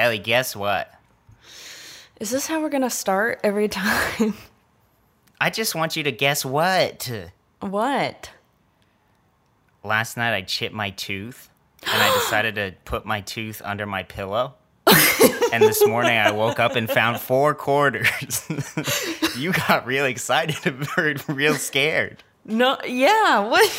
Ellie, guess what? Is this how we're gonna start every time? I just want you to guess what. what? Last night I chipped my tooth and I decided to put my tooth under my pillow. and this morning I woke up and found four quarters. you got really excited and real scared. No, yeah. What?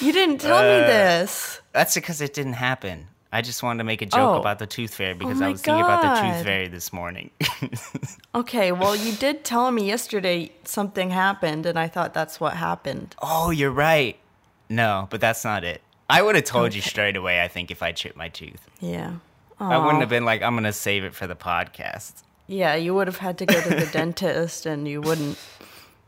you didn't tell me Uh, this. That's because it didn't happen. I just wanted to make a joke Oh. about the tooth fairy because oh my I was thinking about the tooth fairy this morning. Okay, well, you did tell me yesterday something happened, and I thought that's what happened. oh, you're right. No, but that's not it. I would have told you straight away, I think, if I chipped my tooth. Yeah. I wouldn't have been like, I'm going to save it for the podcast. Yeah, you would have had to go to the dentist, and you wouldn't.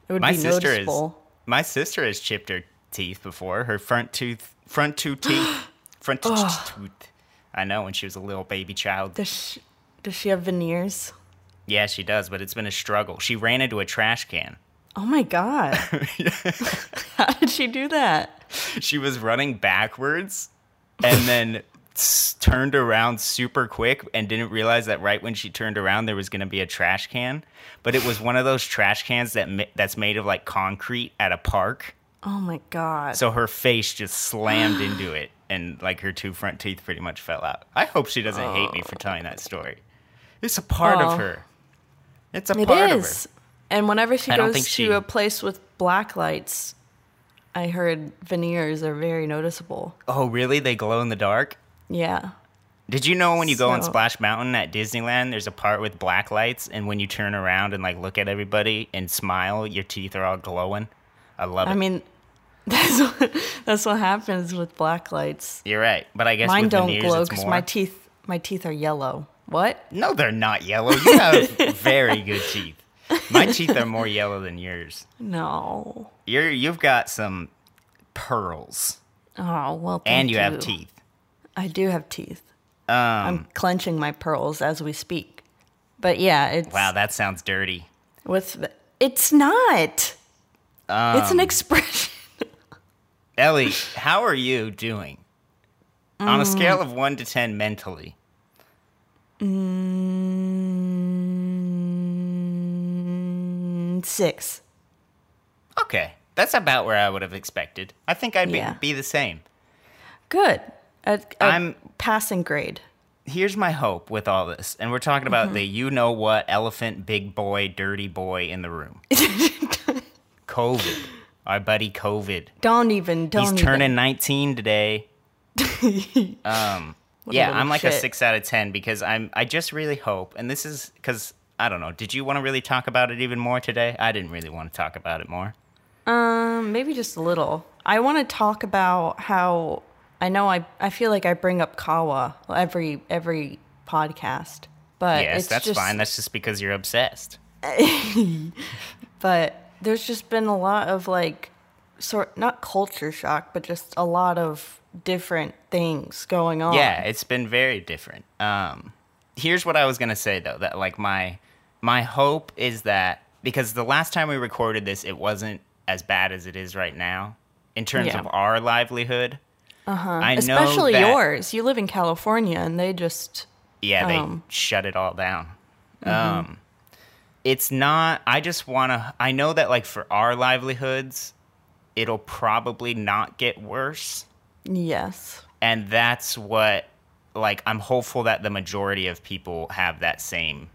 It would My be sister is noticeable. my sister has chipped her teeth before. Her front tooth, front two teeth, front tooth. I know when she was a little baby child. Does she, does she have veneers? Yeah, she does, but it's been a struggle. She ran into a trash can. Oh my god! How did she do that? She was running backwards and then turned around super quick and didn't realize that right when she turned around there was going to be a trash can, but it was one of those trash cans that ma- that's made of like concrete at a park. Oh my god! So her face just slammed into it, and like her two front teeth pretty much fell out. I hope she doesn't hate me for telling that story. It's a part Oh. of her. It's a It part is. Of her. And whenever she I goes think to she- a place with black lights, I heard veneers are very noticeable. Oh, really? They glow in the dark? Yeah. Did you know when you go on Splash Mountain at Disneyland, there's a part with black lights, and when you turn around and like look at everybody and smile, your teeth are all glowing. I love it. I mean, that's what, that's what happens with black lights. You're right, but I guess Mine don't veneers, glow because my teeth my teeth are yellow. What? no, they're not yellow. You have very good teeth. My teeth are more yellow than yours. No. You're you've got some pearls, Oh well. and thank you have teeth. I do have teeth. Um, I'm clenching my pearls as we speak. But yeah, it's wow, that sounds dirty. with it's not. it's Um, an expression. Ellie, how are you doing? On a scale of one to ten mentally. Mm, Six. Okay, that's about where I would have expected. I think I'd be, Yeah. be the same. Good. A, a I'm- passing grade. Here's my hope with all this, and we're talking about Mm-hmm. the you know what elephant, big boy, dirty boy in the room. COVID, our buddy COVID. Don't even. Don't He's even. turning 19 today. um, yeah, I'm like a six out of ten because I'm. I just really hope, and this is because I don't know. Did you want to really talk about it even more today? I didn't really want to talk about it more. Um, maybe just a little. I want to talk about how I know I I feel like I bring up Kawa every every podcast, but yes, that's just, fine. That's just because you're obsessed. But there's just been a lot of like sort not culture shock, but just a lot of different things going on. Yeah, it's been very different. Um, here's what I was gonna say though, that like my my hope is that because the last time we recorded this, it wasn't as bad as it is right now in terms Yeah. of our livelihood. Uh-huh. I know especially that- yours. You live in California, and they just Yeah, they Um, shut it all down. mm-hmm. Um, it's not. I just want to. I know that like for our livelihoods, it'll probably not get worse. yes, and that's what like i'm hopeful that the majority of people have that same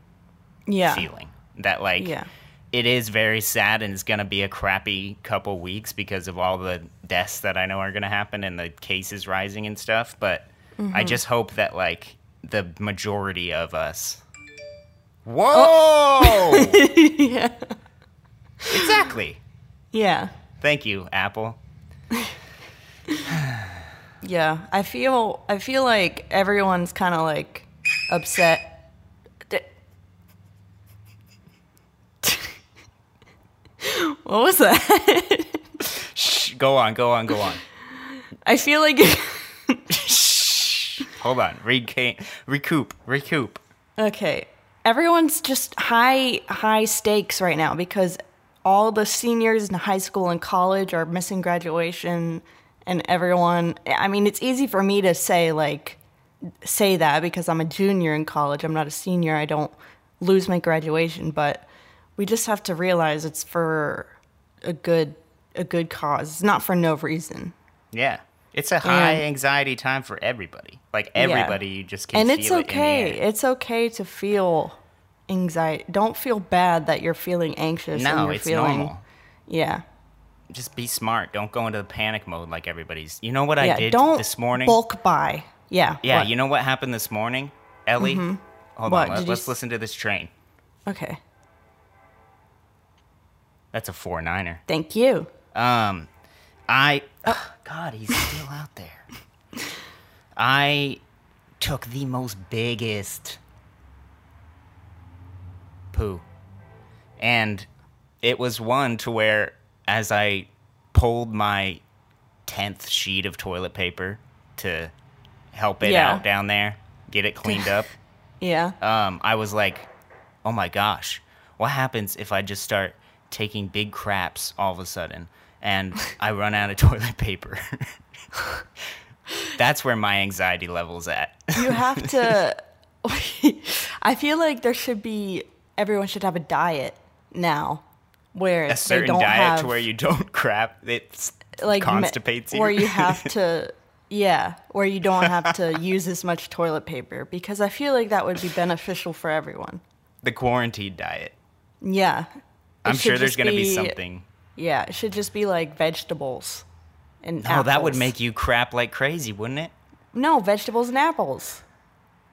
yeah, feeling that like yeah, it is very sad and it's going to be a crappy couple weeks because of all the deaths that i know are going to happen and the cases rising and stuff but Mm-hmm. i just hope that like the majority of us whoa yeah, exactly yeah. thank you apple Yeah, I feel I feel like everyone's kind of like upset. What was that? Shh, go on go on go on I feel like Shh. hold on Reca- recoup recoup okay, everyone's just high high stakes right now because all the seniors in high school and college are missing graduation and everyone I mean, it's easy for me to say like say that because I'm a junior in college. I'm not a senior. I don't lose my graduation, but we just have to realize it's for a good a good cause. It's not for no reason. Yeah. It's a high And- anxiety time for everybody. Like everybody, you just can't. and feel it's it okay. air. It's okay to feel anxiety. Don't feel bad that you're feeling anxious. and No, you're it's feeling, normal. Yeah. Just be smart. Don't go into the panic mode like everybody's. You know what I did Don't this morning? bulk buy. Yeah. yeah, what? Mm-hmm. you know what happened this morning, Ellie? Hold What, on, let, us s- listen to this train. Okay. That's a four niner. Thank you. Um, I Oh. God, he's still out there. I took the most biggest poo, and it was one to where as I pulled my tenth sheet of toilet paper to help it Yeah. out down there, get it cleaned up. Yeah. um, I was like, oh my gosh, what happens if I just start taking big craps all of a sudden and I run out of toilet paper? That's where my anxiety level's at. you have to I feel like there should be everyone should have a diet now where A they certain don't diet have to where you don't crap, it like me- constipates you. where you have to yeah, where you don't have to use as much toilet paper because I feel like that would be beneficial for everyone. the quarantine diet. Yeah. I'm sure there's going to be something. Yeah, it should just be like vegetables and Oh, that would make you crap like crazy, wouldn't it? No, vegetables and apples.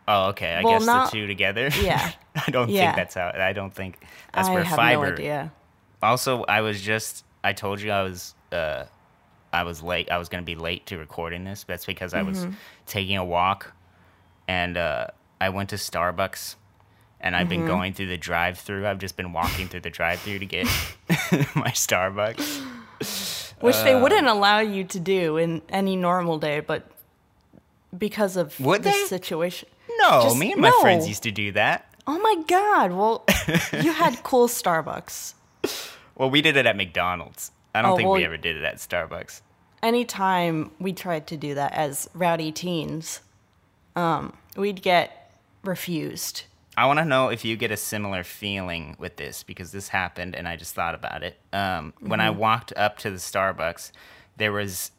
Oh, okay. I Well, guess not- the two together. Yeah. I don't Yeah. think that's how. I don't think that's I where have fiber. no idea. Also, I was just I told you I was uh I was late. I was going to be late to recording this. That's because I was Mm-hmm. taking a walk and uh I went to Starbucks and I've Mm-hmm. been going through the drive-through. I've just been walking through the drive-through to get my Starbucks. Which Uh, they wouldn't allow you to do in any normal day, but because of Would this they? situation. No, Just- me and my friends used to do that. Oh my god! Well, you had cool Starbucks. Well, we did it at McDonald's. I don't Oh, think well, we ever did it at Starbucks. Anytime we tried to do that as rowdy teens, um, we'd get refused. I want to know if you get a similar feeling with this because this happened and I just thought about it. Um, When Mm-hmm. I walked up to the Starbucks, there was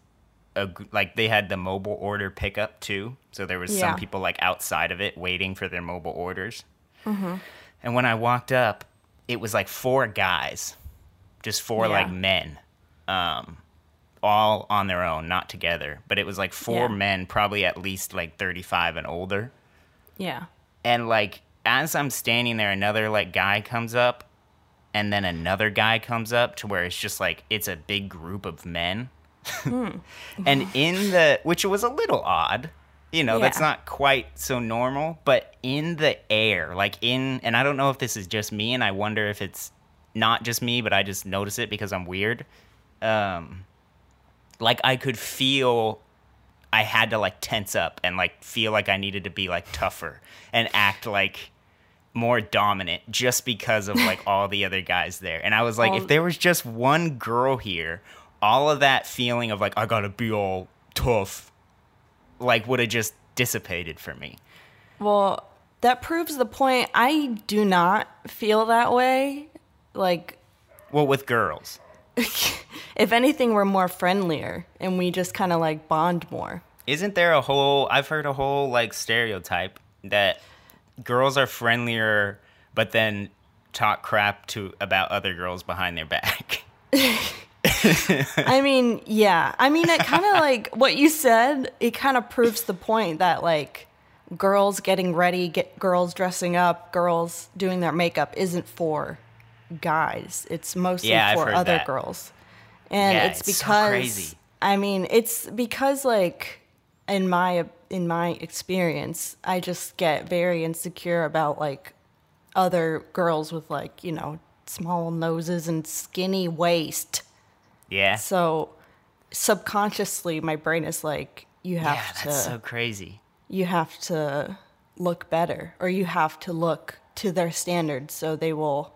a like they had the mobile order pickup too, so there was Yeah. some people like outside of it waiting for their mobile orders. Mm-hmm. And when I walked up, it was like four guys, just four Yeah. like men, um, all on their own, not together. But it was like four Yeah. men, probably at least like thirty-five and older Yeah. and like as I'm standing there, another like guy comes up, and then another guy comes up to where it's just like it's a big group of men, Hmm. and in the which was a little odd, you know, that's not quite so normal, but in the air, like in, and I don't know if this is just me, and I wonder if it's not just me, but I just notice it because I'm weird. Um, like I could feel I had to like tense up and like feel like I needed to be like tougher and act like more dominant just because of like all the other guys there. And I was like, All- if there was just one girl here, all of that feeling of like I gotta be all tough, like would have just dissipated for me. Well, that proves the point. I do not feel that way. Like, Well, with girls. if anything, we're more friendlier and we just kind of like bond more. Isn't there a whole I've heard a whole like stereotype that girls are friendlier but then talk crap to about other girls behind their back. I mean, yeah. I mean, it kind of like what you said, it kind of proves the point that like girls getting ready, get girls dressing up, girls doing their makeup isn't for guys. It's mostly Yeah, for other that. girls. And Yeah, it's it's so because crazy. I mean, it's because like in my in my experience, I just get very insecure about like other girls with like, you know, small noses and skinny waist. Yeah. So subconsciously my brain is like you have yeah, to that's so crazy. you have to look better or you have to look to their standards so they will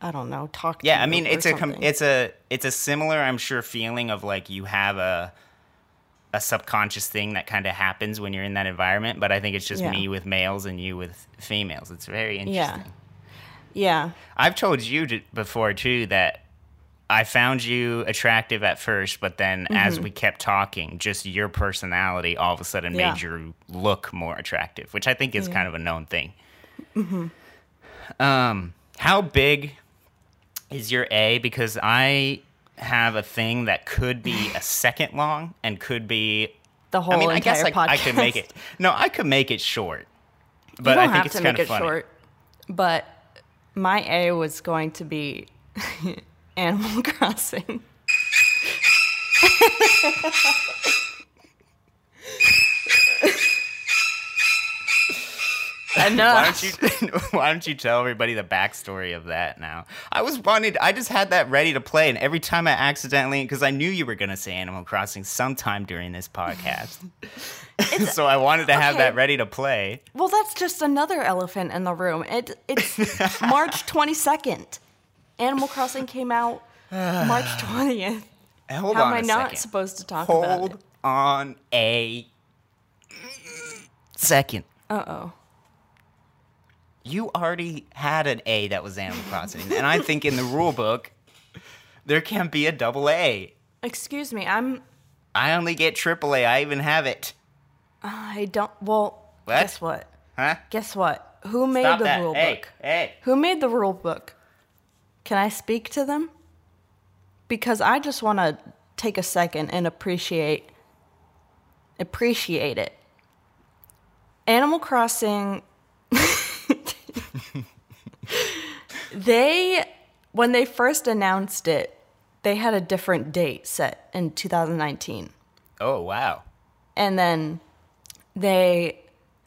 I don't know, talk to Yeah, I mean it's a com- it's a it's a similar I'm sure feeling of like you have a a subconscious thing that kind of happens when you're in that environment. But I think it's just Yeah. me with males and you with females. It's very interesting. Yeah. Yeah. I've told you before too that I found you attractive at first, but then as we kept talking, just your personality all of a sudden Mm-hmm. Yeah. made you look more attractive, which I think is Yeah. kind of a known thing. Um, how big is your A? Because I have a thing that could be a second long and could be. The whole I mean, I guess I, podcast. I could make it. No, I could make it short, You but don't I think have it's to kind make of it funny. short. But my A was going to be Animal Crossing. Know. Why don't you Why don't you tell everybody the backstory of that now? I was wanted. I just had that ready to play, and every time I accidentally, because I knew you were gonna say Animal Crossing sometime during this podcast, so I wanted to have okay. that ready to play. Well, that's just another elephant in the room. It, it's March 22nd. Animal Crossing came out March 20th. Hold How on am I a not second. supposed to talk about it? Hold on a second. Uh oh. You already had an A that was Animal Crossing, and I think in the rule book there can't be a double A. Excuse me. I'm. I only get triple A. I even have it. I don't. Well, What? guess what? Huh? Guess what? Who made Stop the that. rule hey, book? hey. Who made the rule book? Can I speak to them? Because I just want to take a second and appreciate appreciate it. Animal Crossing They when they first announced it, they had a different date set in 2019 Oh wow. and then they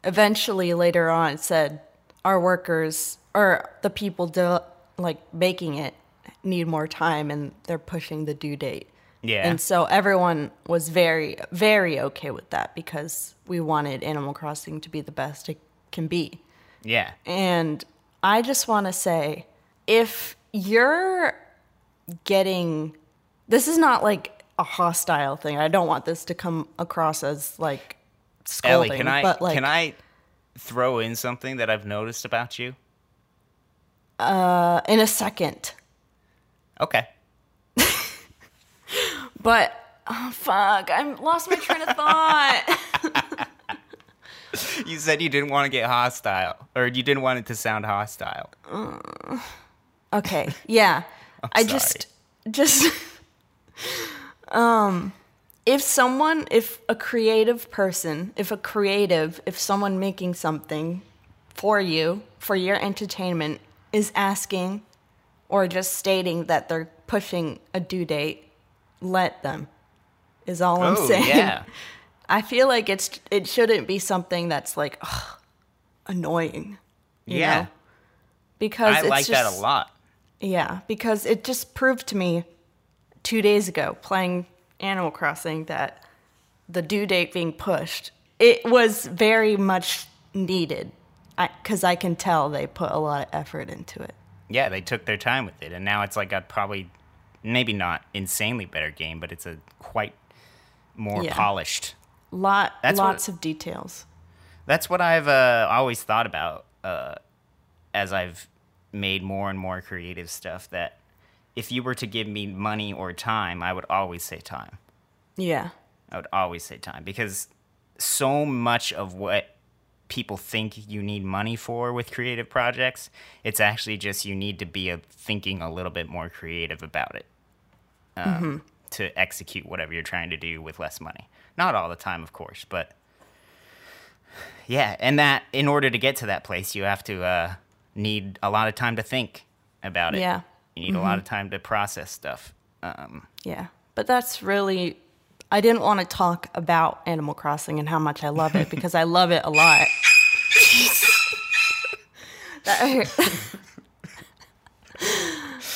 eventually later on said our workers or the people do, like making it need more time and they're pushing the due date Yeah. and so everyone was very very okay with that because we wanted animal crossing to be the best it can be Yeah. and I just want to say if you're getting this is not like a hostile thing. I don't want this to come across as like Ellie, can I but like can I throw in something that I've noticed about you? uh, in a second. Okay. But oh, fuck, I lost my train of thought. You said you didn't want to get hostile, or you didn't want it to sound hostile. Okay, yeah. I just just um if someone if a creative person, if a creative, if someone making something for you, for your entertainment is asking or just stating that they're pushing a due date, let them. Is all I'm oh saying. yeah. I feel like it's it shouldn't be something that's like ugh, annoying. Yeah. know? Because I like that a lot. Yeah, because it just proved to me two days ago playing Animal Crossing that the due date being pushed, it was very much needed. Because I, can tell they put a lot of effort into it. Yeah, they took their time with it, and now it's like a probably maybe not insanely better game, but it's a quite more Yeah. polished. Lot, That's what- lots of details. That's what I've uh, always thought about uh, as I've made more and more creative stuff. That if you were to give me money or time, I would always say time. Yeah, I would always say time because so much of what people think you need money for with creative projects, it's actually just you need to be a, thinking a little bit more creative about it um, to execute whatever you're trying to do with less money. Not all the time, of course, but yeah. And that in order to get to that place, you have to uh, need a lot of time to think about it. Yeah. You need a lot of time to process stuff. Um, yeah. But that's really, I didn't want to talk about Animal Crossing and how much I love it because I love it a lot.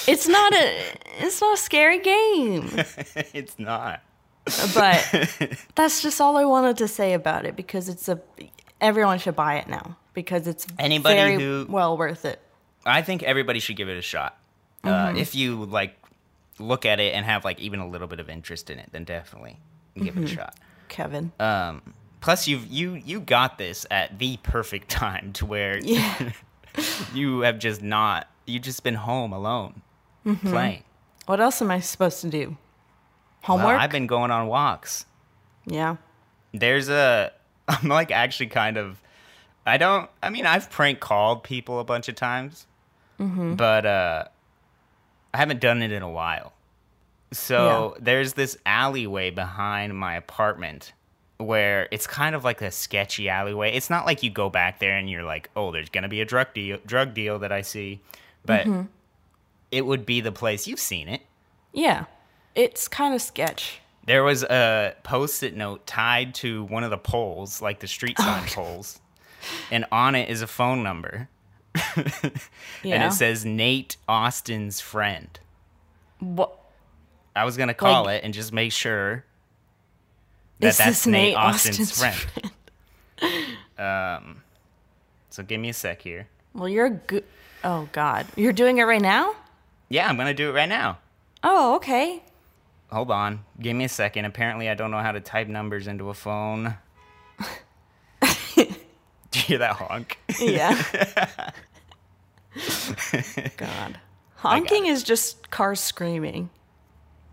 It's not a, it's not a scary game. it's not. but that's just all I wanted to say about it because it's a everyone should buy it now because it's Anybody very who- well worth it. I think everybody should give it a shot. Mm-hmm. Uh, if you like look at it and have like even a little bit of interest in it, then definitely give Mm-hmm. it a shot. Kevin. Plus, you've you you got this at the perfect time to where yeah. you have just not you just been home alone playing. what else am I supposed to do? Homework? I've been going on walks. yeah. There's a I'm like actually kind of I don't I mean I've prank called people a bunch of times, but uh, I haven't done it in a while. So there's this alleyway behind my apartment where it's kind of like a sketchy alleyway. It's not like you go back there and you're like, oh, there's gonna be a drug deal drug deal that I see, but it would be the place you've seen it. Yeah. It's kind of sketch. There was a post-it note tied to one of the poles, like the street sign Oh, poles, and on it is a phone number, Yeah. and it says Nate Austin's friend. what? I was gonna call Like- it and just make sure that that's Nate, Nate Austin's, Austin's friend. um, so give me a sec here. Well, you're a good. Oh, God. You're doing it right now? Yeah, I'm gonna do it right now. Oh, okay. Hold on, give me a second. Apparently, I don't know how to type numbers into a phone. Do you hear that honk? Yeah. God. Honking is just cars screaming.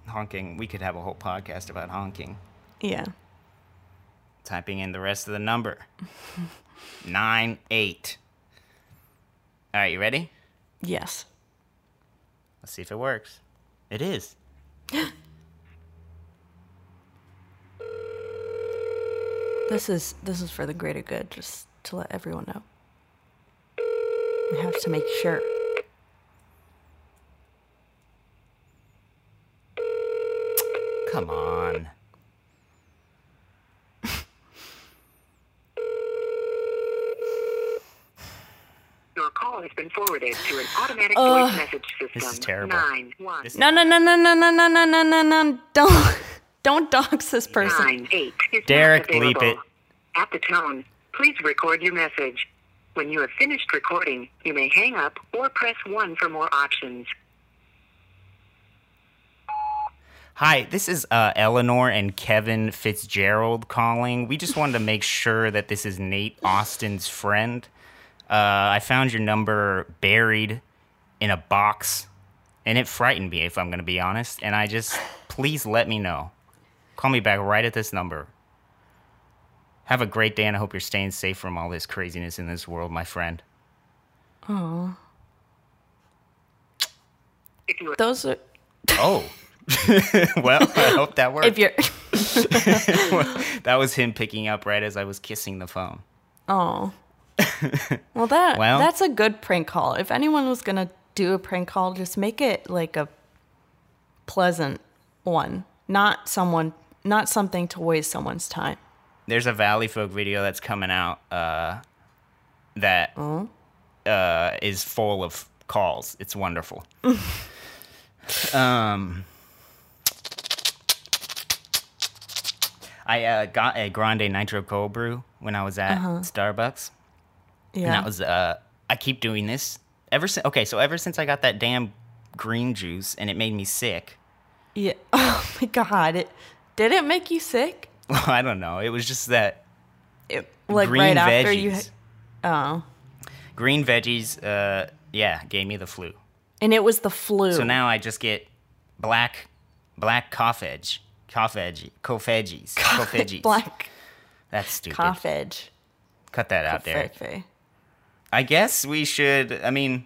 honking. We could have a whole podcast about honking. Yeah. Typing in the rest of the number. Nine eight. All right, you ready? Yes. Let's see if it works. It is. This is this is for the greater good, just to let everyone know. We have to make sure. Come on. Your call has been forwarded to an automatic voice message system. This is terrible. Nine one No, no, no, no, no, no, no, no, no, no, no. Don't don't dox this person. nine eight Derek, bleep it. At the tone, please record your message. When you have finished recording, you may hang up or press one for more options. Hi, this is uh, Eleanor and Kevin Fitzgerald calling. We just wanted to make sure that this is Nate Austin's friend. Uh, I found your number buried in a box, and it frightened me, if I'm going to be honest. And I just, please let me know. Call me back right at this number. Have a great day, and I hope you're staying safe from all this craziness in this world, my friend. If you are Those are Oh. well, I hope that worked. if you're that was him picking up right as I was kissing the phone. Oh. Well that Well- that's a good prank call. If anyone was gonna do a prank call, just make it like a pleasant one. Not someone not something to waste someone's time. There's a Valley Folk video that's coming out uh, that uh, is full of calls. It's wonderful. um, I uh, got a Grande Nitro Cold Brew when I was at Starbucks. Yeah. And that was uh I keep doing this ever since okay, so ever since I got that damn green juice and it made me sick. yeah. Oh my god. It did it make you sick? Well, I don't know. It was just that It, like green right veggies. after you Oh. green veggies uh yeah, gave me the flu. And it was the flu. So now I just get black black cough edge. Cough edge. Cough edgies. Cough edgies. black That's stupid. cough edge. Cut that out there. I guess we should. I mean,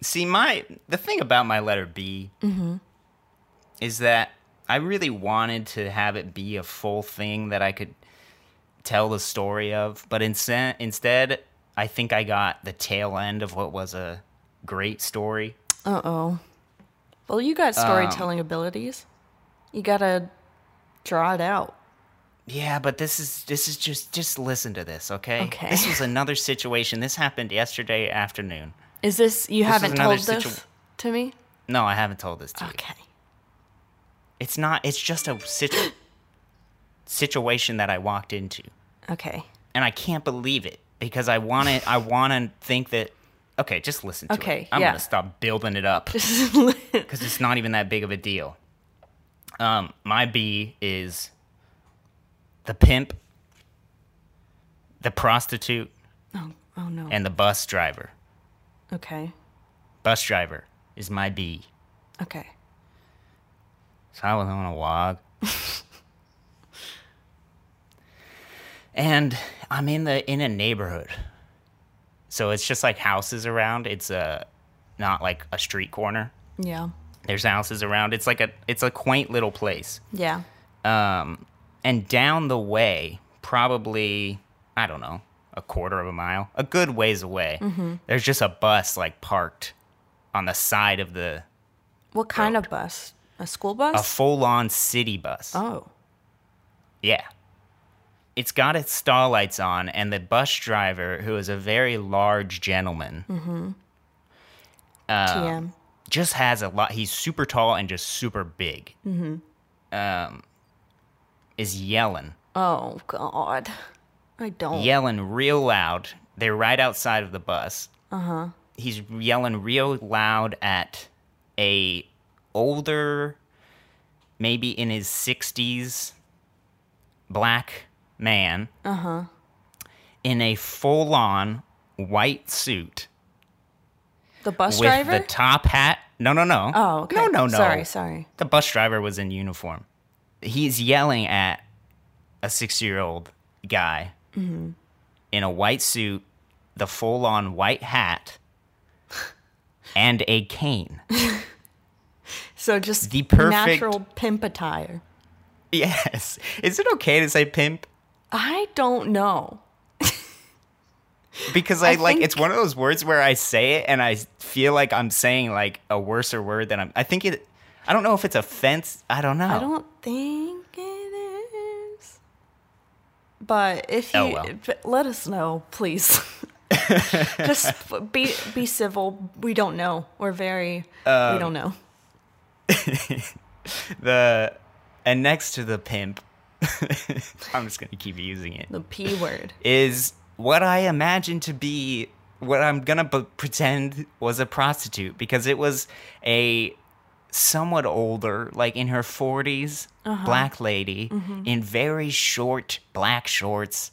see, my the thing about my letter B is that I really wanted to have it be a full thing that I could tell the story of, but instead, instead, I think I got the tail end of what was a great story. Uh oh. Well, you got storytelling abilities. You gotta draw it out. Yeah, but this is this is just just listen to this, okay? Okay. This was another situation. This happened yesterday afternoon. Is this you This haven't told this to me? No, I haven't told this to you. Okay. It's not. It's just a situ- situation that I walked into, Okay. and I can't believe it because I want to. I want to think that. Okay, just listen to Okay, it. I'm yeah. gonna stop building it up because it's not even that big of a deal. Um, my B is the pimp, the prostitute, Oh, oh no. and the bus driver. okay. Bus driver is my B. Okay. So I was on a walk. and I'm in the in a neighborhood. So it's just like houses around. It's a not like a street corner. Yeah. There's houses around. It's like a it's a quaint little place. Yeah. Um and down the way, probably I don't know, a quarter of a mile, a good ways away. There's just a bus like parked on the side of the What kind of bus? A school bus? a full-on city bus. oh. Yeah. It's got its stall lights on, and the bus driver, who is a very large gentleman, TM. just has a lot. He's super tall and just super big. Um, is yelling, Oh God. I don't. yelling real loud. They're right outside of the bus. Uh huh. He's yelling real loud at a older, maybe in his sixties, black man. Uh huh. In a full-on white suit The bus with driver? the top hat. No, no, no. oh, okay. No, no, no. Sorry, sorry. The bus driver was in uniform. He's yelling at a six-year-old guy Mm-hmm. in a white suit, the full-on white hat, and a cane. So just The perfect- natural pimp attire. Yes. Is it okay to say pimp? I don't know. Because I, I like think- it's one of those words where I say it and I feel like I'm saying like a worser word than I'm. I think it. I don't know if it's offense. I don't know. I don't think it is. But if you Oh, well. let us know, please. Just be be civil. We don't know. We're very we Um, don't know. the and next to the pimp. I'm just gonna keep using it. The P word. is what I imagine to be what I'm gonna b- pretend was a prostitute because it was a somewhat older, like in her 40s, uh-huh. black lady mm-hmm. in very short black shorts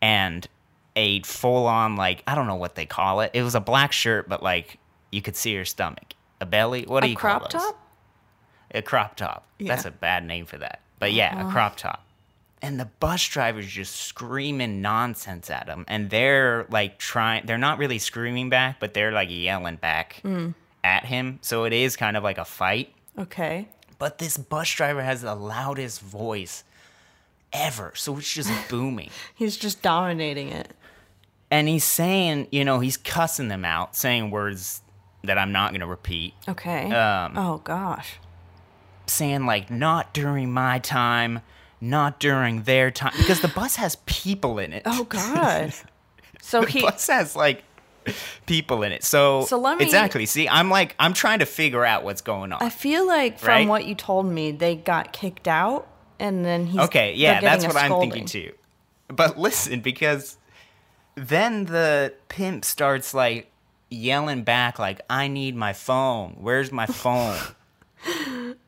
and a full on, like, I don't know what they call it. It was a black shirt, but like you could see her stomach. A belly? What do A you crop call those? top? A crop top. That's Yeah. Uh-huh. a bad name for that. But yeah, a crop top. And the bus driver's just screaming nonsense at him. And they're like trying, they're not really screaming back, but they're like yelling back Mm. at him. So it is kind of like a fight. Okay. But this bus driver has the loudest voice ever. So it's just booming. He's just dominating it. And he's saying, you know, he's cussing them out, saying words that I'm not going to repeat. Okay. Um, oh gosh. Saying like not during my time, not during their time because the bus has people in it. Oh god. So the he bus has like people in it. So, So let me- exactly. See, I'm like I'm trying to figure out what's going on. I feel like from Right? what you told me, they got kicked out and then he's okay, yeah, that's what I'm thinking too. But listen, because then the pimp starts like yelling back like I need my phone. Where's my phone?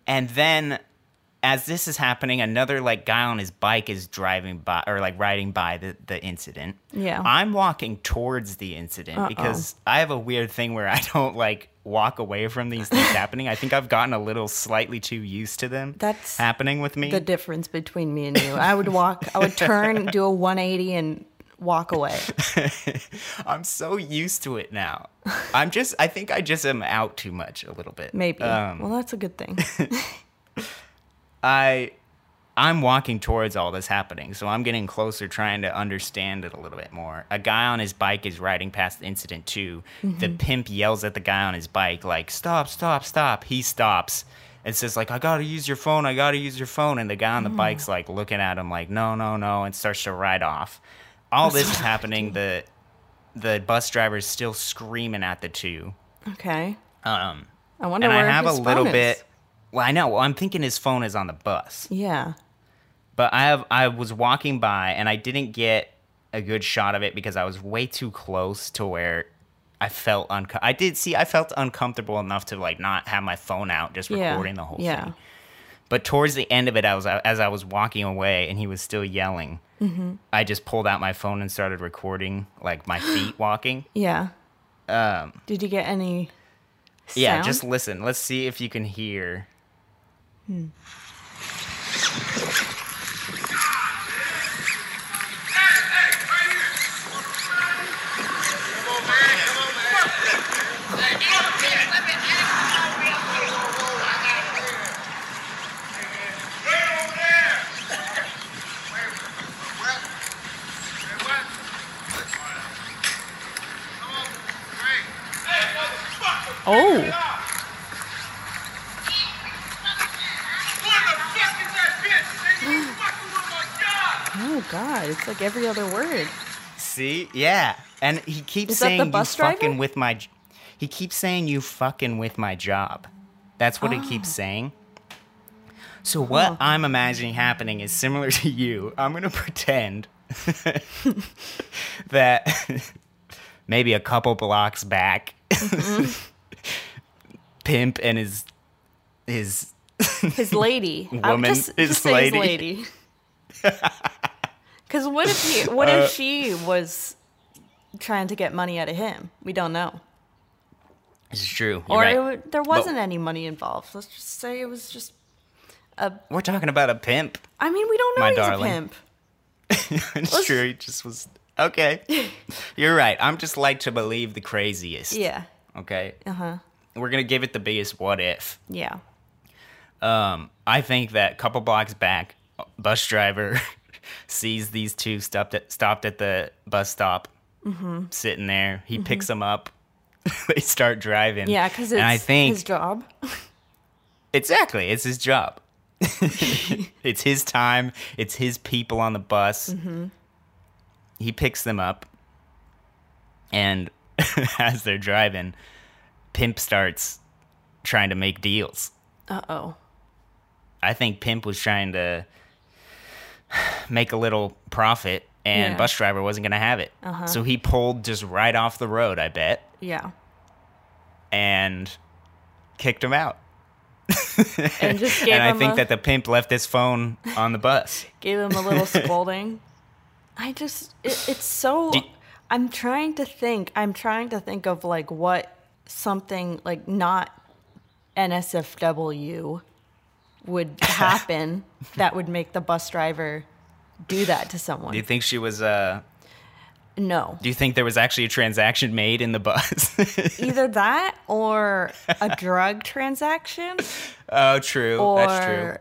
And then as this is happening, another like guy on his bike is driving by or like riding by the, the incident. Yeah. I'm walking towards the incident because I have a weird thing where I don't like walk away from these things happening. I think I've gotten a little slightly too used to them That's happening with me. The difference between me and you. I would walk I would turn, do a 180 and walk away. I'm so used to it now. I'm just I think I just am out too much a little bit. Maybe. Um, well, that's a good thing. I I'm walking towards all this happening, so I'm getting closer trying to understand it a little bit more. A guy on his bike is riding past the incident too. The pimp yells at the guy on his bike like, "Stop, stop, stop." He stops and says like, "I got to use your phone. I got to use your phone." And the guy on the bike's like looking at him like, "No, no, no," and starts to ride off. All this is happening. The the bus driver is still screaming at the two. Okay. Um, I wonder and where I have a little bit. Well, I know. Well, I'm thinking his phone is on the bus, Yeah. but I have. I was walking by and I didn't get a good shot of it because I was way too close to where I felt unco- I did see. I felt uncomfortable enough to like not have my phone out, just Yeah. recording the whole yeah. thing. But towards the end of it, I was as I was walking away, and he was still yelling. I just pulled out my phone and started recording, like my feet walking. Yeah. Um, Did you get any? yeah, just listen. Let's see if you can hear. Oh, oh God! It's like every other word. See, yeah, and he keeps Is saying you fucking with my. j-" He keeps saying you fucking with my job. That's what he Oh. keeps saying. So what I'm imagining happening is similar to you. I'm gonna pretend that maybe a couple blocks back, Mm-hmm. pimp and his his His lady. Woman, just, his just lady. his lady. Because what if he? What Uh, if she was trying to get money out of him? We don't know. It's true. You're Or right. it there wasn't any money involved. Let's just say it was just. A. We're talking about a pimp. I mean, we don't know My he's darling. a pimp. it's Let's- true. He just was okay. You're right. I'm just like to believe the craziest. Yeah. Okay. Uh huh. We're gonna give it the biggest what if. Yeah. Um, I think that couple blocks back, bus driver sees these two stopped at stopped at the bus stop, Mm-hmm. sitting there. He picks them up. they start driving. Yeah, because it's and I think his job. exactly it's his job. it's his time. It's his people on the bus. Mm-hmm. He picks them up, and as they're driving, Pimp starts trying to make deals. Uh oh. I think Pimp was trying to make a little profit, and Yeah. Uh-huh. bus driver wasn't going to have it. So he pulled just right off the road, I bet, Yeah. and kicked him out. And just gave and I think a, that the pimp left his phone on the bus. gave him a little scolding. I just it, it's so. I'm trying to think. I'm trying to think of like what something like not NSFW would happen that would make the bus driver do that to someone. Do you think she was? uh no. Do you think there was actually a transaction made in the bus? Either that or a drug transaction oh, true. or That's true.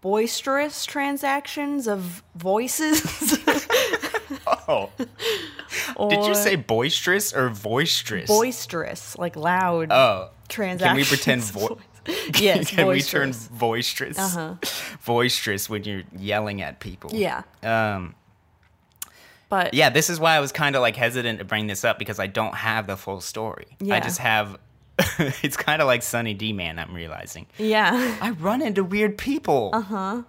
boisterous transactions of voices. Oh, or did you say boisterous or boisterous? boisterous, like loud Oh, transactions? can we pretend vo- yes, Can we turn boisterous. boisterous? Uh-huh. Boisterous when you're yelling at people. Yeah, Um. but Yeah, this is why I was kind of like hesitant to bring this up because I don't have the full story. Yeah. I just have. it's kind of like Sunny D Man. I'm realizing. yeah. I run into weird people. Uh-huh.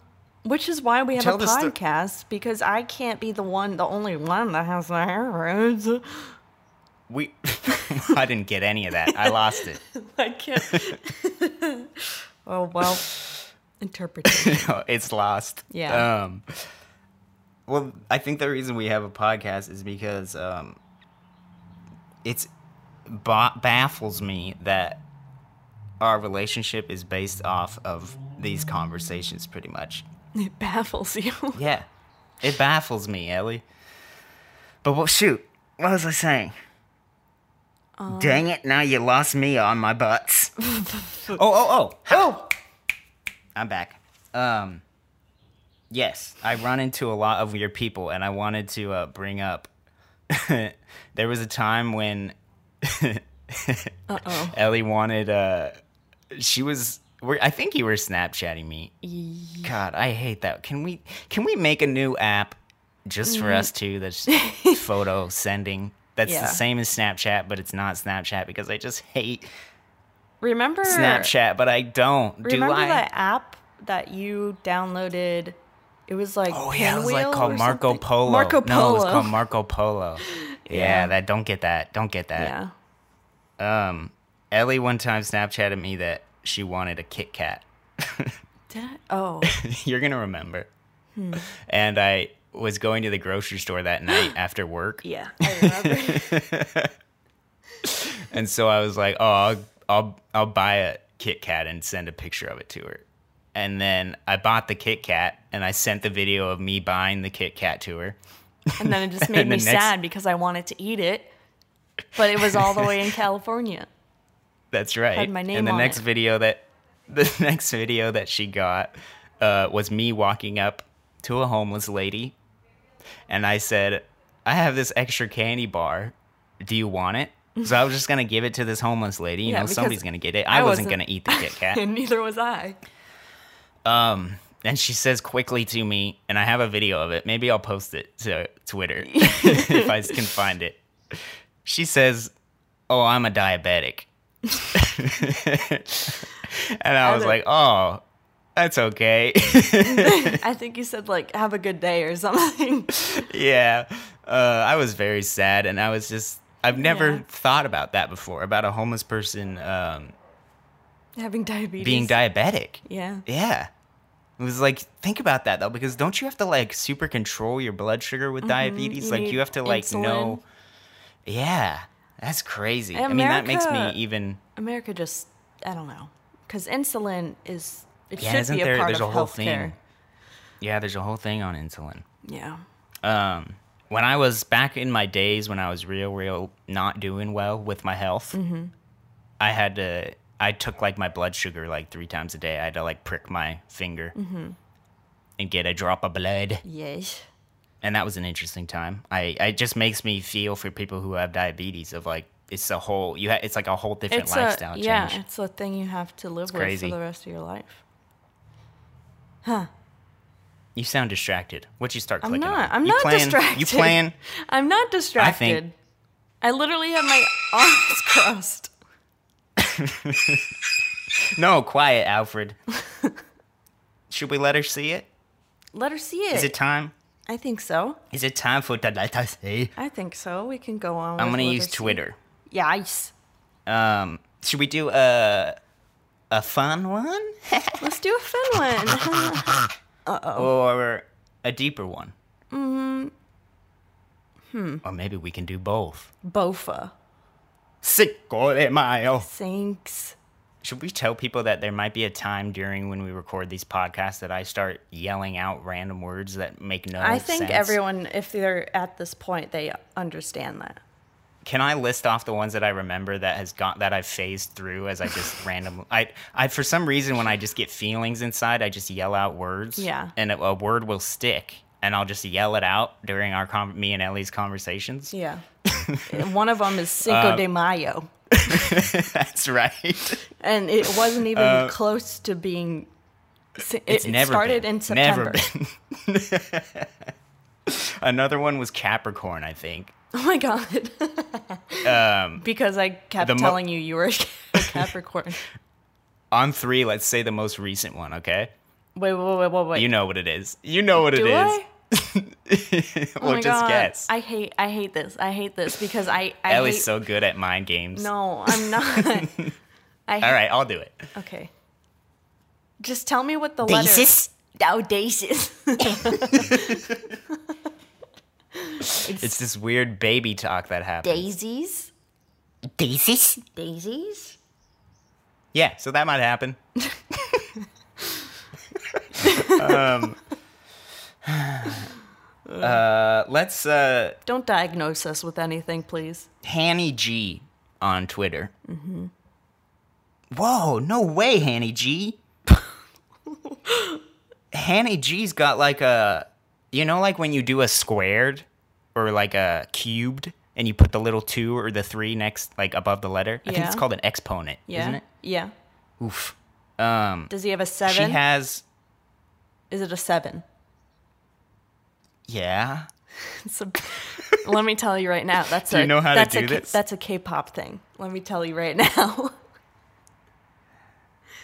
Which is why we have Tell a podcast because I can't be the one, the only one that has the hair roots. We. I didn't get any of that. I lost it. I can't. oh well, interpretation. it's lost. Yeah. Um, well, I think the reason we have a podcast is because um, it's ba- baffles me that our relationship is based off of these conversations, pretty much. It baffles you. Yeah, it baffles me, Ellie. But well, shoot, what was I saying? Dang it! Now you lost me on my butts. oh, oh, oh! Oh, I'm back. Um, yes, I run into a lot of weird people, and I wanted to uh, bring up. there was a time when. Ellie wanted. Uh, she was. I think you were Snapchatting me. God, I hate that. Can we? Can we make a new app just for us two? That's photo sending. That's Yeah. the same as Snapchat, but it's not Snapchat because I just hate Remember Snapchat, but I don't. Remember Do I? that app that you downloaded? It was like Oh yeah, it was like called Marco something? Polo. Marco Polo. No, it was called Marco Polo. Yeah, Yeah. that don't get that. Don't get that. Yeah. Um, Ellie one time Snapchatted me that she wanted a Kit Kat. Did I? Oh, You're gonna remember. And I was going to the grocery store that night after work, yeah. I and so I was like, "Oh, I'll I'll, I'll buy a Kit Kat and send a picture of it to her." And then I bought the Kit Kat and I sent the video of me buying the Kit Kat to her. and then it just made me next- sad because I wanted to eat it, but it was all the way in California. That's right. Had my name and the next it. video that the next video that she got uh, was me walking up to a homeless lady, and I said, "I have this extra candy bar. Do you want it?" So I was just gonna give it to this homeless lady. You Yeah, know, somebody's gonna get it. I I, wasn't, wasn't- gonna eat the Kit Kat. And neither was I. Um, and she says quickly to me, and I have a video of it. Maybe I'll post it to Twitter if I can find it. She says, "Oh, I'm a diabetic," and I was like, "Oh, that's okay." I think you said like "Have a good day" or something. yeah, uh, I was very sad, and I was just. I've never Yeah. thought about that before about a homeless person um, Having diabetes. being diabetic. Yeah. Yeah. It was like think about that though because don't you have to like super control your blood sugar with diabetes? Mm-hmm. you like you have to like insulin. know Yeah. That's crazy. I mean that makes me even America just I don't know because insulin is it Yeah, should isn't be a there part there's of a whole healthcare. thing. Yeah, there's a whole thing on insulin. Yeah. Um when I was back in my days when I was real real not doing well with my health, Mm-hmm. I had to I took like my blood sugar like 3 times a day. I had to like prick my finger. Mm-hmm. And get a drop of blood. Yes. and that was an interesting time. I it just makes me feel for people who have diabetes of like it's a whole you ha- it's like a whole different It's lifestyle a yeah, change. it's a thing you have to live with crazy. for the rest of your life. You sound distracted. What you start I'm clicking not. on? I'm you not playing, distracted. You playing? I'm not distracted. I, think... I literally have my arms crossed. No, quiet, Alfred. Should we let her see it? Let her see it. Is it time? I think so. Is it time for the let us see? I think so. We can go on. I'm gonna use see. Twitter. Yes. Um, should we do a a fun one Let's do a fun one. Uh-oh. Or a deeper one? Mm-hmm. Hmm. Or maybe we can do both. Bofa. Cinco de Mayo. Thanks. Should we tell people that there might be a time during when we record these podcasts that I start yelling out random words that make no I think sense? everyone, if they're at this point, they understand that. Can I list off the ones that I remember that has got that I've phased through as I just randomly I I for some reason when I just get feelings inside I just yell out words Yeah. and a, a word will stick and I'll just yell it out during our con- me and Ellie's conversations. Yeah. One of them is Cinco Uh, de Mayo. That's right. And it wasn't even close to being. It, Uh, It's it never started been. in September. Another one was Capricorn, I think. Oh my god. Um, because I kept the mo- telling you you were a Capricorn. on three, let's say the most recent one, okay? Wait, wait, wait, wait, wait. You know what it is. You know what Do it I? is. Oh well, my just God. guess. I hate I hate this. I hate this because I I Ellie's hate, so good at mind games. No, I'm not. I All right, I'll do it. Okay. Just tell me what the letter. Audacious. It's this weird baby talk that happens. Daisies. Daisies? Daisies. Yeah, so that might happen. um, uh, let's uh, Don't diagnose us with anything, please. Hanny G on Twitter. Mm-hmm. Whoa, no way, Hanny G. Hanny G's got like a, you know, like when you do a squared or like a cubed and you put the little two or the three next, like above the letter. I think it's called an exponent, Yeah. isn't it? Yeah. Oof. Um, Does he have a seven? she has, Is it a seven? yeah. It's a, let me tell you right now. That's Do a you know how to that's do K- this? That's a K-pop thing. Let me tell you right now.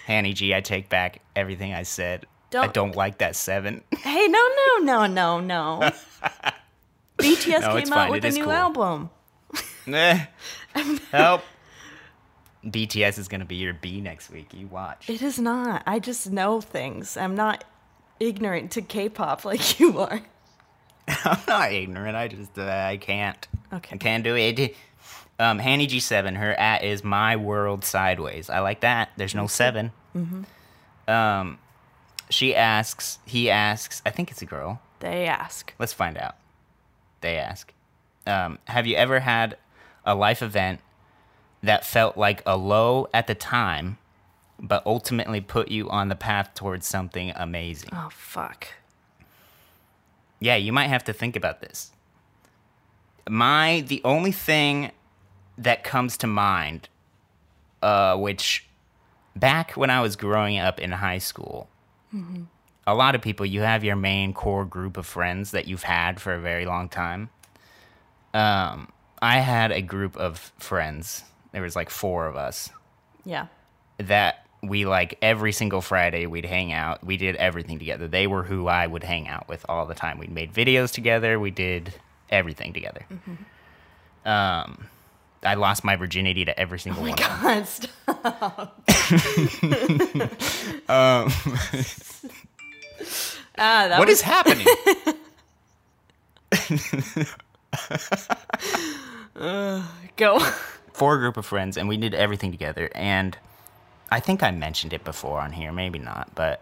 Hanny G, I take back everything I said. I Don't- don't like that seven. hey, no, no, no, no, no. BTS No, came out fine. with It a new cool. album. Eh. Help. BTS is gonna be your B next week. You watch. It is not. I just know things. I'm not ignorant to K-pop like you are. I'm not ignorant. I just uh, I can't. Okay. I can't do it. Um, Hanny G7. Her at is my world sideways. I like that. There's no 7 Mm-hmm. Um, she asks. He asks. I think it's a girl. They ask. Let's find out. They ask. Um, have you ever had a life event that felt like a low at the time, but ultimately put you on the path towards something amazing? Oh fuck. Yeah, you might have to think about this. My the only thing that comes to mind, uh, which back when I was growing up in high school, a lot of people you have your main core group of friends that you've had for a very long time. Um, I had a group of friends. There was like four of us Yeah. that we like every single Friday we'd hang out. We did everything together. They were who I would hang out with all the time. We made videos together. We did everything together. Um, I lost my virginity to every single one. of them. God, stop. ah, that What was is happening? go. For a group of friends, and we did everything together. And I think I mentioned it before on here, maybe not, but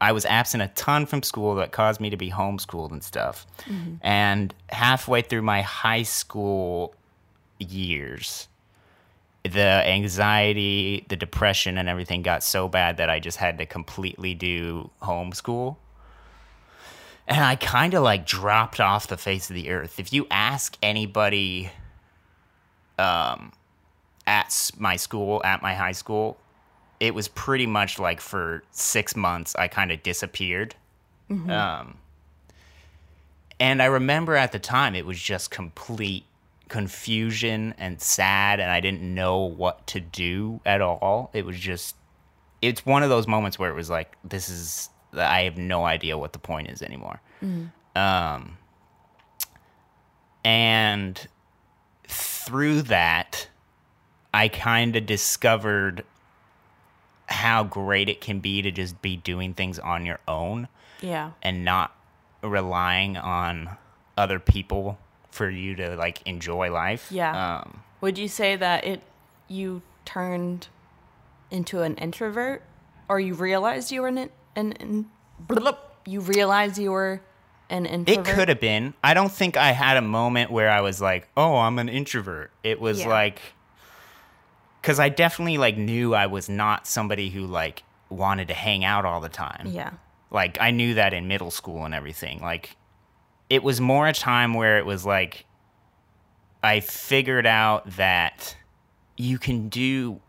I was absent a ton from school that caused me to be homeschooled and stuff. And halfway through my high school years, the anxiety, the depression, and everything got so bad that I just had to completely do homeschool. And I kind of like dropped off the face of the earth. If you ask anybody um, at my school, at my high school, it was pretty much like for six months, I kind of disappeared. Um, and I remember at the time, it was just complete confusion and sad, and I didn't know what to do at all. It was just, it's one of those moments where it was like, this is, I have no idea what the point is anymore. Um, and through that, I kind of discovered how great it can be to just be doing things on your own Yeah. and not relying on other people for you to like enjoy life. Yeah. Um, Would you say that it you turned into an introvert, or you realized you were an an, an you realized you were an introvert? it could have been. I don't think I had a moment where I was like, "Oh, I'm an introvert." It was Yeah. like cuz I definitely like knew I was not somebody who like wanted to hang out all the time. Yeah. Like I knew that in middle school and everything. Like it was more a time where it was like I figured out that you can do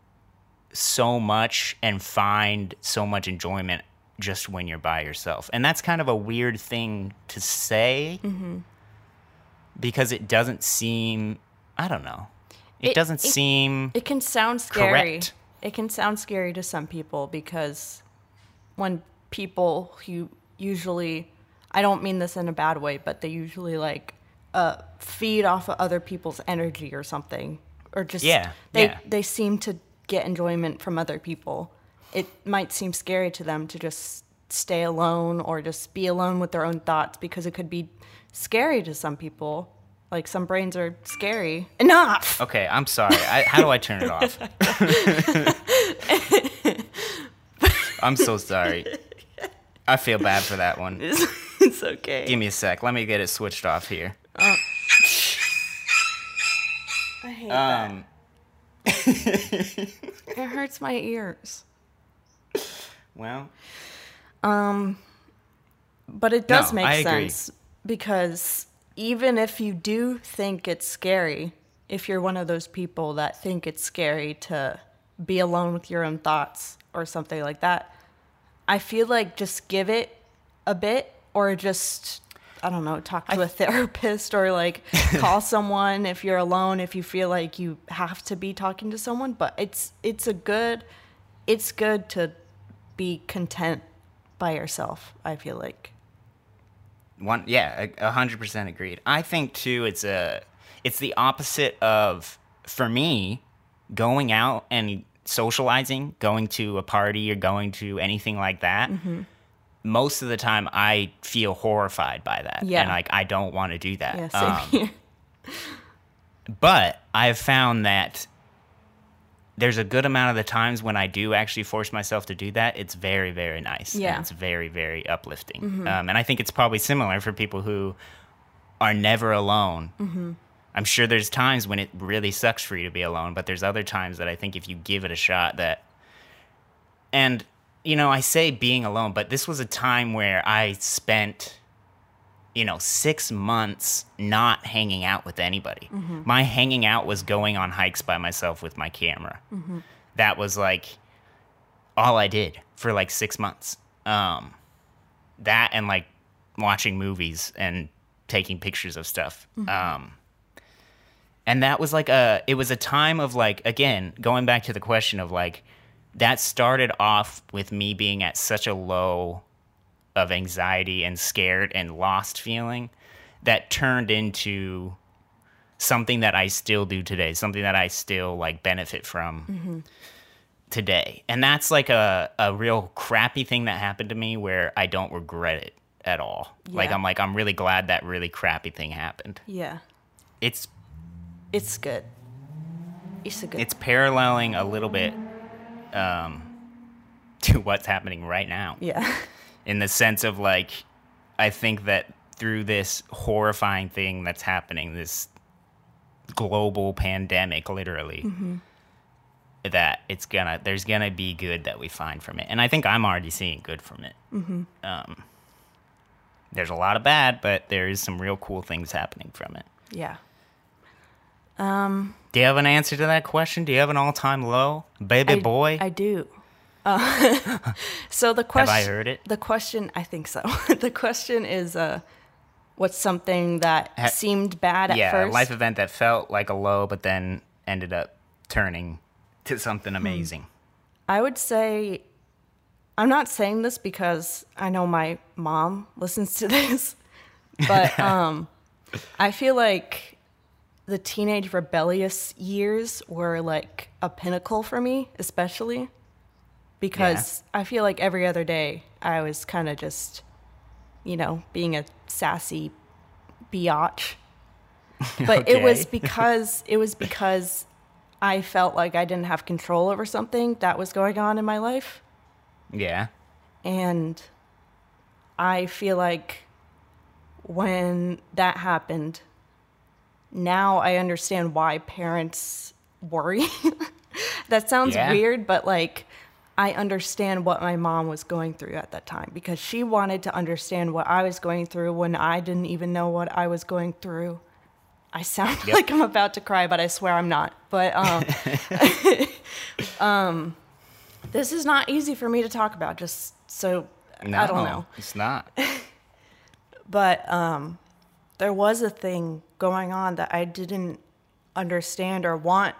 so much and find so much enjoyment just when you're by yourself. And that's kind of a weird thing to say mm-hmm. because it doesn't seem I don't know. It, It- doesn't it- seem It can sound scary. Correct. It can sound scary to some people because when people who usually, I don't mean this in a bad way, but they usually like uh, feed off of other people's energy or something, or just Yeah, they yeah. they seem to get enjoyment from other people. It might seem scary to them to just stay alone or just be alone with their own thoughts because it could be scary to some people. Like some brains are scary. Enough. Okay, I'm sorry. I, how do I turn it off? I'm so sorry. I feel bad for that one. It's, it's okay. Give me a sec. Let me get it switched off here. I hate that. Um, It hurts my ears. well, Um. But it does No, make I agree. sense because even if you do think it's scary, if you're one of those people that think it's scary to be alone with your own thoughts or something like that, I feel like just give it a bit or just I don't know, talk to a therapist or like call someone if you're alone if you feel like you have to be talking to someone, but it's it's a good it's good to be content by yourself, I feel like. one, yeah, a- hundred percent agreed. I think too, it's a, it's the opposite of, for me, going out and socializing, going to a party or going to anything like that, mm-hmm. Most of the time I feel horrified by that. Yeah. And like I don't want to do that. Yeah, Um, but I've found that there's a good amount of the times when I do actually force myself to do that, it's very, very nice. and Yeah. Mm-hmm. it's very, very uplifting. Um, and I think it's probably similar for people who are never alone. Mm-hmm. I'm sure there's times when it really sucks for you to be alone, but there's other times that I think if you give it a shot, that. And, you know, I say being alone, but this was a time where I spent you know, six months not hanging out with anybody. My hanging out was going on hikes by myself with my camera. That was like all I did for like six months. Um, that and like watching movies and taking pictures of stuff. Um, and that was like a, it was a time of like, again, going back to the question of like, that started off with me being at such a low of anxiety and scared and lost feeling that turned into something that I still do today, something that I still like benefit from mm-hmm. today. And that's like a, a real crappy thing that happened to me where I don't regret it at all. Like I'm like I'm really glad that really crappy thing happened. Yeah. It's It's good. It's a good. it's paralleling a little bit um to what's happening right now. yeah. in the sense of like I think that through this horrifying thing that's happening, this global pandemic, literally, that it's gonna there's gonna be good that we find from it, and I think I'm already seeing good from it. Um, there's a lot of bad, but there is some real cool things happening from it. Yeah. Do you have an answer to that question? Do you have an all-time low, baby I, boy? I do. Uh, so the question. I heard it? The question. I think so. the question is, uh, what's something that Ha- seemed bad at yeah, a first? life event that felt like a low, but then ended up turning to something amazing. I would say, I'm not saying this because I know my mom listens to this, but um, I feel like the teenage rebellious years were like a pinnacle for me, especially because I feel like every other day I was kind of just, you know, being a sassy biatch. But it was because it was because I felt like I didn't have control over something that was going on in my life. Yeah. And I feel like when that happened, now I understand why parents worry. that sounds Yeah. weird, but like I understand what my mom was going through at that time because she wanted to understand what I was going through when I didn't even know what I was going through. I sound Yep. like I'm about to cry, but I swear I'm not. But um, um, this is not easy for me to talk about. Just so No, I don't know It's not. but um, there was a thing going on that I didn't understand or want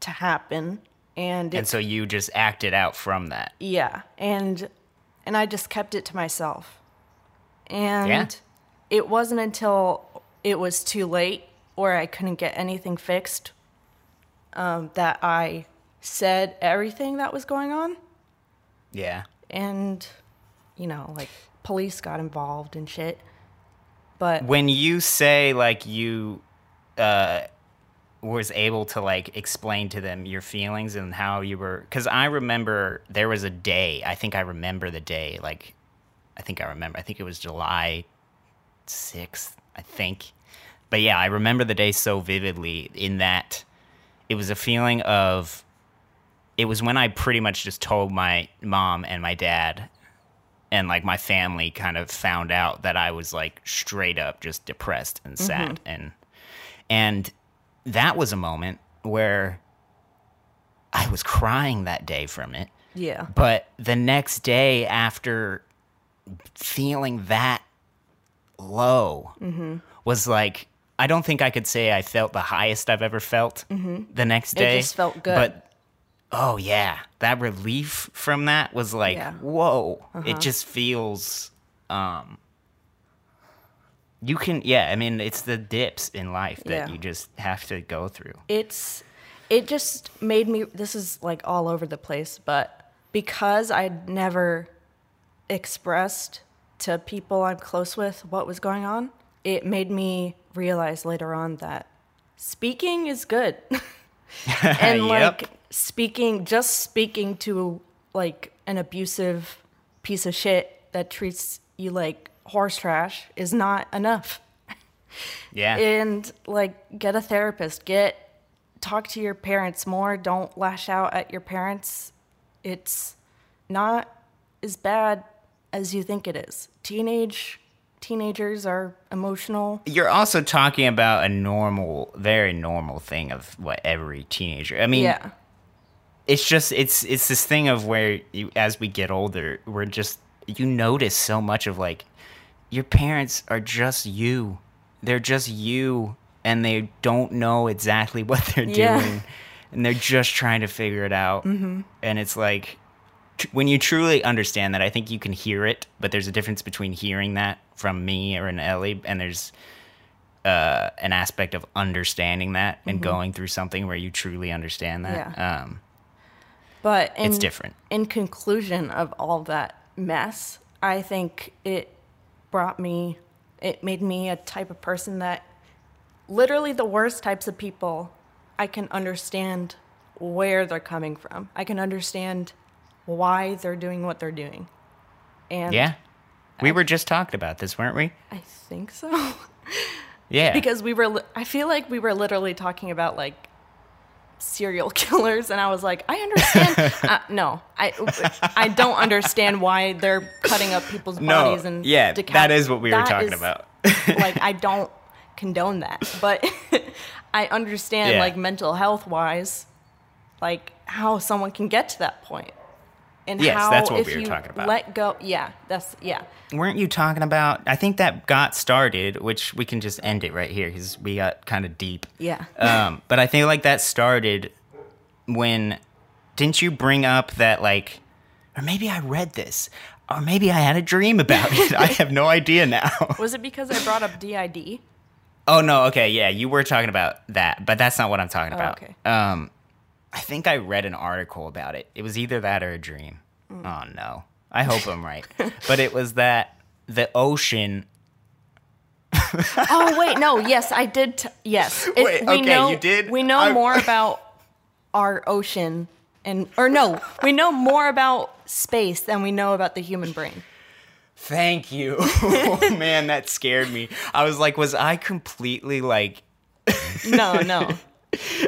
to happen, and, and so you just acted out from that. yeah, and and I just kept it to myself, and Yeah. it wasn't until it was too late or I couldn't get anything fixed um, that I said everything that was going on, Yeah. and you know, like police got involved and shit. But When you say like you uh was able to like explain to them your feelings and how you were cuz I remember there was a day, I think I remember the day like I think I remember. I think it was July 6th, I think. But yeah, I remember the day so vividly in that it was a feeling of it was when I pretty much just told my mom and my dad and like my family kind of found out that I was like straight up just depressed and mm-hmm. sad and and that was a moment where I was crying that day from it. yeah, But the next day after feeling that low mm-hmm. was like I don't think I could say I felt the highest I've ever felt mm-hmm. the next day. It just felt good. But oh yeah, that relief from that was like Yeah. whoa. It just feels um you can yeah, I mean it's the dips in life that Yeah. you just have to go through. it's it just made me this is like all over the place but because i'd never expressed to people i'm close with what was going on it made me realize later on that speaking is good and like Yep. Speaking just speaking to like an abusive piece of shit that treats you like horse trash is not enough. Yeah. and like get a therapist. Get talk to your parents more. Don't lash out at your parents. It's not as bad as you think it is. Teenage teenagers are emotional. You're also talking about a normal, very normal thing of what every teenager. I mean, yeah it's just it's it's this thing of where you, as we get older, we're just you notice so much of like your parents are just you. They're just you, and they don't know exactly what they're Yeah. doing, and they're just trying to figure it out. Mm-hmm. And it's like tr- when you truly understand that, I think you can hear it, but there's a difference between hearing that from me or an Ellie, and there's uh, an aspect of understanding that and going through something where you truly understand that. Yeah. Um, but in, It's different. in conclusion of all that mess i think it brought me it made me a type of person that literally the worst types of people i can understand where they're coming from i can understand why they're doing what they're doing and yeah. We were just talking about this, weren't we? i think so Yeah. because we were i feel like we were literally talking about like serial killers and i was like i understand uh, no i i don't understand why they're cutting up people's no, bodies and yeah, decap- that is what we were talking is- about. like i don't condone that but i understand Yeah. like mental health wise like how someone can get to that point and Yes, how that's what if we were you talking about. let go yeah that's yeah weren't you talking about? I think that got started, which we can just end it right here because we got kind of deep. yeah Um, but I feel like that started when didn't you bring up that like, or maybe I read this, or maybe I had a dream about it. I have no idea now. was it because i brought up did Oh no, okay, yeah, you were talking about that, but that's not what I'm talking Oh, about. okay. Um, I think I read an article about it. It was either that or a dream. Mm. Oh no, I hope I'm right. but it was that the ocean. Oh wait, no. Yes, I did. T- yes, It- Wait, we okay, know, you did? We know I- more about our ocean, and or no, we know more about space than we know about the human brain. Thank you. oh man, that scared me. I was like, was I completely like No, no.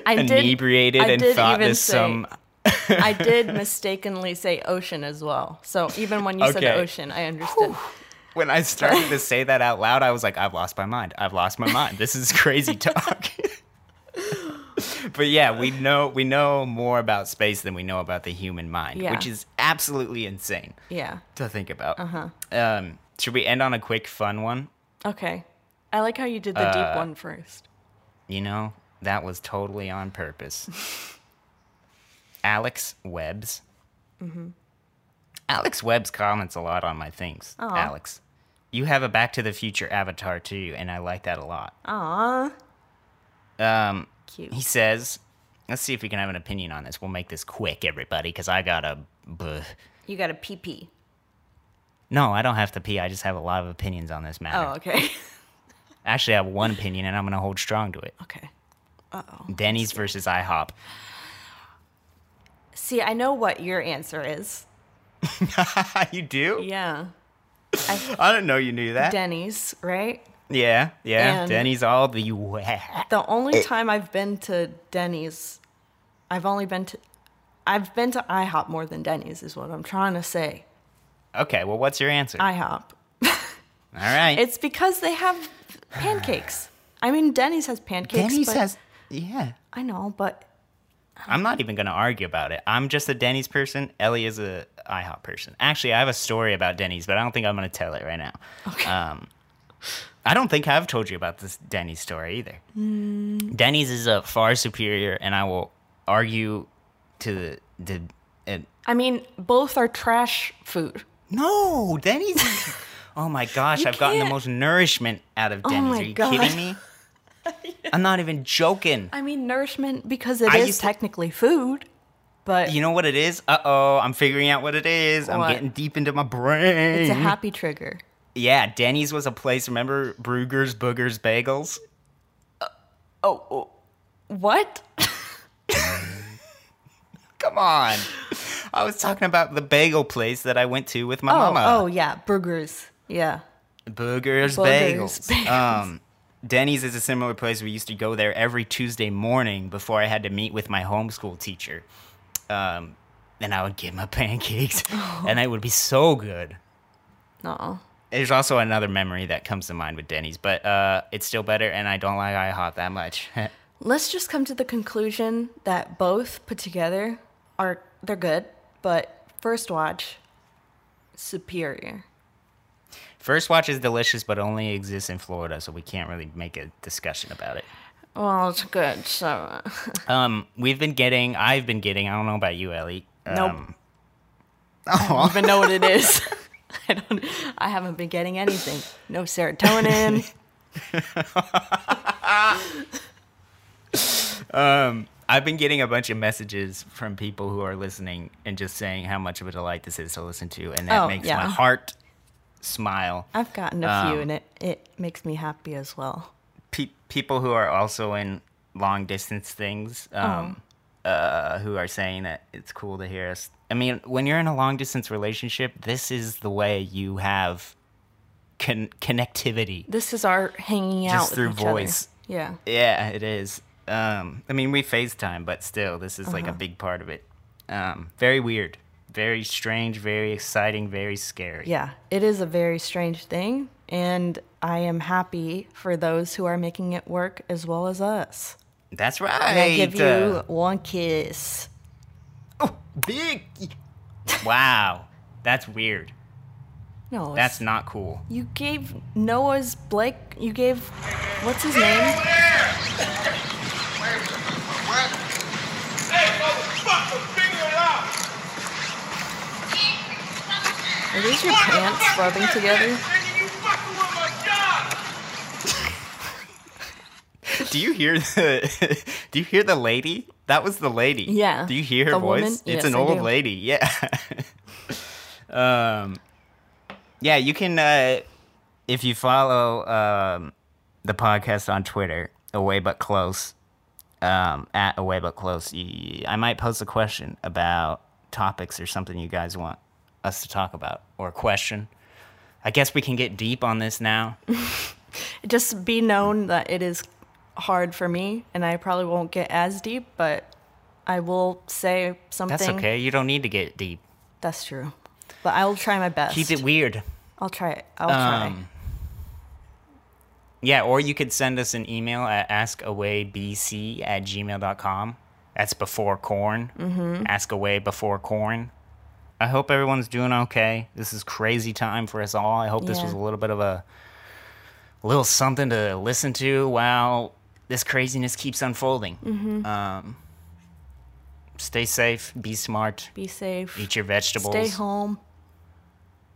I did. inebriated I and did thought this say- some? I did mistakenly say ocean as well. So even when you said ocean, I understood. When I started to say that out loud, I was like, I've lost my mind. I've lost my mind. This is crazy talk. but yeah, we know we know more about space than we know about the human mind, Yeah. which is absolutely insane Yeah. to think about. Uh-huh. Um, should we end on a quick fun one? Okay. I like how you did the Uh, deep one first. You know, that was totally on purpose. Alex Webbs. Mm-hmm. Alex Webbs comments a lot on my things. Alex, you have a Back to the Future avatar too, and I like that a lot. Aw, Um, cute. he says, let's see if we can have an opinion on this. We'll make this quick, everybody, because I got a. Buh. You got a pee pee. No, I don't have to pee. I just have a lot of opinions on this matter. Oh, okay. Actually, I have one opinion, and I'm going to hold strong to it. okay. Uh oh. Denny's versus IHOP. See, I know what your answer is. you do? Yeah. I didn't know you knew that. Denny's, right? Yeah, yeah. And- Denny's all the way. The only time I've been to Denny's, I've only been to, I've been to IHOP more than Denny's, is what I'm trying to say. Okay, well, what's your answer? IHOP. all right. It's because they have pancakes. I mean, Denny's has pancakes. Denny's has. Yeah. I know, but I'm not even going to argue about it. I'm just a Denny's person. Ellie is a IHOP person. Actually, I have a story about Denny's, but I don't think I'm going to tell it right now. Okay. Um, I don't think I've told you about this Denny's story either. Mm. Denny's is a far superior, and I will argue to the. the uh, I mean, both are trash food. no, Denny's. is- oh my gosh, You I've gotten the most nourishment out of Oh Denny's. my Are you God. kidding me? I'm not even joking. I mean, nourishment because it I is used to- technically food, but You know what it is? Uh oh, I'm figuring out what it is. I'm getting deep into my brain. it's a happy trigger. yeah, Denny's was a place. Remember Bruegger's Boogers Bagels? Oh, oh. what? Come on. I was talking about the bagel place that I went to with my Oh, mama. oh yeah, burgers. Yeah. Boogers, Boogers Bagels. Bagels. Um, Denny's is a similar place. We used to go there every Tuesday morning before I had to meet with my homeschool teacher. Um, and I would get my pancakes, Oh. and it would be so good. No. There's also another memory that comes to mind with Denny's, but uh, it's still better, and I don't like IHOP that much. Let's just come to the conclusion that both put together are they're good, but first watch superior. First Watch is delicious, but only exists in Florida, so we can't really make a discussion about it. Well, it's good. So uh, Um, we've been getting, I've been getting, I don't know about you, Ellie. Nope. Um, I don't even know what it is. I don't. I haven't been getting anything. No serotonin. I've been getting a bunch of messages from people who are listening and just saying how much of a delight this is to listen to, and that Oh, makes yeah. my heart smile. I've gotten a few, Um, and it it makes me happy as well. Pe- people who are also in long distance things, um, Oh. uh, who are saying that it's cool to hear us. I mean, when you're in a long distance relationship, this is the way you have con- connectivity. This is our hanging out Just through each other. voice. Yeah. Yeah, it is. Um, I mean, we FaceTime, but still, this is Uh-huh. like a big part of it. Um, very weird, very strange, very exciting, very scary. Yeah, it is a very strange thing, and I am happy for those who are making it work as well as us. That's right. And I give you Uh, one kiss. oh, big. wow, that's weird. No, That's not cool. you gave Noah's Blake. You gave what's his name? Hey, motherfucker, figure it out! Are these your pants rubbing together? Nigga, you fucking with my job! Do you hear the? do you hear the lady? That was the lady. Yeah. Do you hear her The voice? woman? It's Yes, an I old do. lady. Yeah. um. Yeah, you can uh, if you follow um, the podcast on Twitter, away but close, um, at away but close. I might post a question about topics or something you guys want us to talk about, or a question. I guess we can get deep on this now. Just be known that it is hard for me, and I probably won't get as deep, but I will say something. That's okay. You don't need to get deep. That's true. But I will try my best. Keep it weird. I'll try it. I'll try. Um, yeah, or you could send us an email at askawaybc at gmail.com. That's before corn. Mm-hmm. Ask away before corn. I hope everyone's doing okay. This is crazy time for us all. I hope this Yeah. was a little bit of a, a little something to listen to while this craziness keeps unfolding. Mm-hmm. Um, stay safe. Be smart. Be safe. Eat your vegetables. Stay home.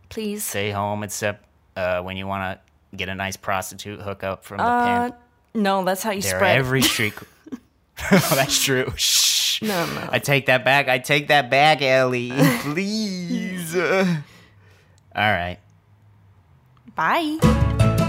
Please. Stay home, except uh, when you want to get a nice prostitute hookup from the Uh, no, that's how you They're spread. every street. oh, that's true. Shh. No, no. I take that back. I take that back, Ellie. Please. All right. Bye.